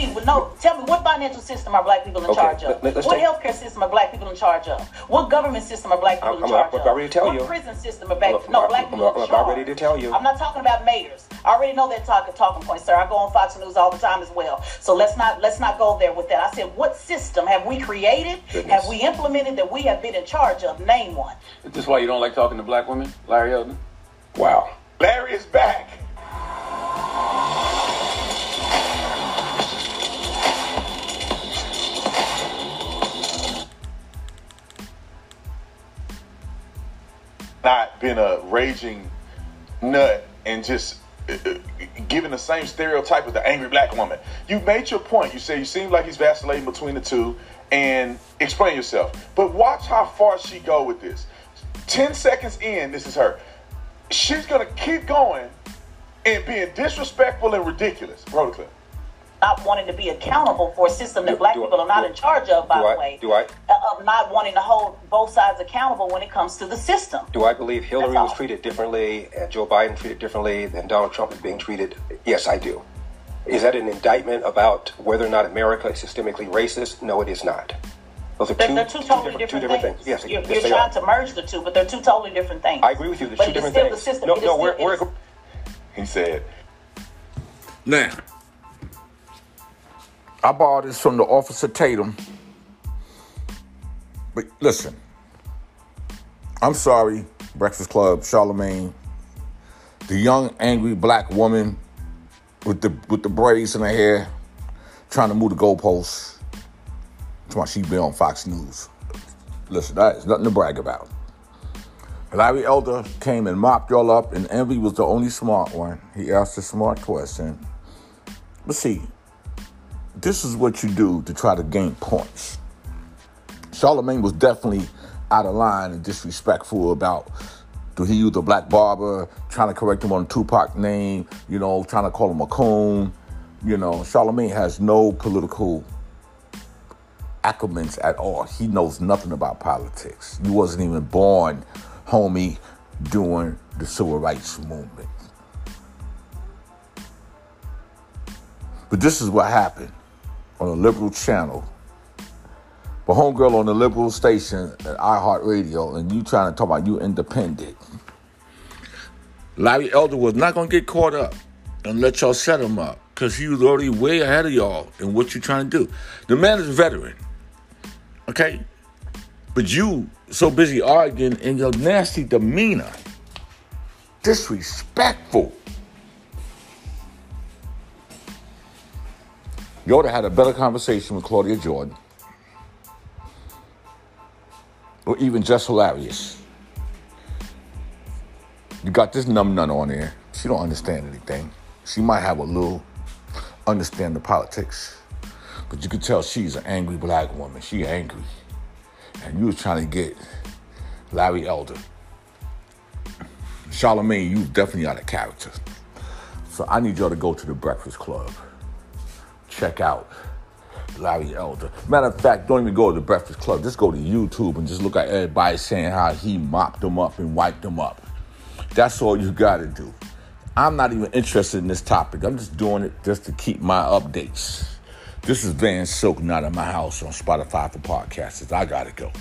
people. No, tell me what financial system are black people in Okay, charge of? let- what take- healthcare system are black people in charge of? What government system are black people I'm- in I'm charge about- of? I'm ready to tell what you. prison system are black? I'm- no, I'm- black I'm- people in I'm about charge. ready to tell you. I'm not talking about mayors. I already know that talking talking point, sir. I go on Fox News all the time as well. So let's not let's not go there with that. I said, what system have we created? Goodness. Have we implemented that we have been in charge of? Name one. Is this why you don't like talking to black women, Larry Elder? Wow. Larry is back. Been a raging nut and just uh, uh, giving the same stereotype of the angry black woman. You made your point. You say you seem like he's vacillating between the two, and explain yourself. But watch how far she go with this. Ten seconds in, this is her. She's gonna keep going and being disrespectful and ridiculous. The clip. Not wanting to be accountable for a system that Do- black do I- people are not do- in charge of, by do the I- way. do I- Uh, Of not wanting to hold both sides accountable when it comes to the system. Do I believe Hillary was treated differently and Joe Biden treated differently than Donald Trump is being treated? Yes, I do. Is that an indictment about whether or not America is systemically racist? No, it is not. Those are They're, two, they're two totally two different, two different things. things. Yes, you're, yes, you're trying are. to merge the two, but they're two totally different things. I agree with you. There's but two it is different still things. the system. No, It is no, still- we're, it we're is- He said, Now, I borrowed this from the Officer Tatum. But listen, I'm sorry, Breakfast Club, Charlamagne, the young angry black woman with the with the braids in her hair, trying to move the goalposts. That's why she be on Fox News. Listen, that is nothing to brag about. Larry Elder came and mopped y'all up, and Envy was the only smart one. He asked a smart question. But see, this is what you do to try to gain points. Charlamagne was definitely out of line and disrespectful about do he use a black barber, trying to correct him on Tupac name, you know, trying to call him a coon. You know, Charlamagne has no political accomens at all. He knows nothing about politics. He wasn't even born, homie, during the civil rights movement. But this is what happened on a liberal channel. But homegirl on the liberal station at iHeartRadio, and you trying to talk about you independent. Larry Elder was not gonna get caught up and let y'all set him up because he was already way ahead of y'all in what you're trying to do. The man is a veteran, okay? But you so busy arguing in your nasty demeanor, disrespectful. You ought to have had a better conversation with Claudia Jordan. Or even just hilarious. You got this numb nun on there. She don't understand anything. She might have a little understand the politics. But you could tell she's an angry black woman. She angry. And you was trying to get Larry Elder. Charlamagne, you definitely out of character. So I need y'all to go to the Breakfast Club check out Larry Elder. Matter of fact, don't even go to the Breakfast Club. Just go to YouTube and just look at everybody saying how he mopped them up and wiped them up. That's all you got to do. I'm not even interested in this topic. I'm just doing it just to keep my updates. This is Van Silk, not in my house on Spotify for podcasters. I got to go.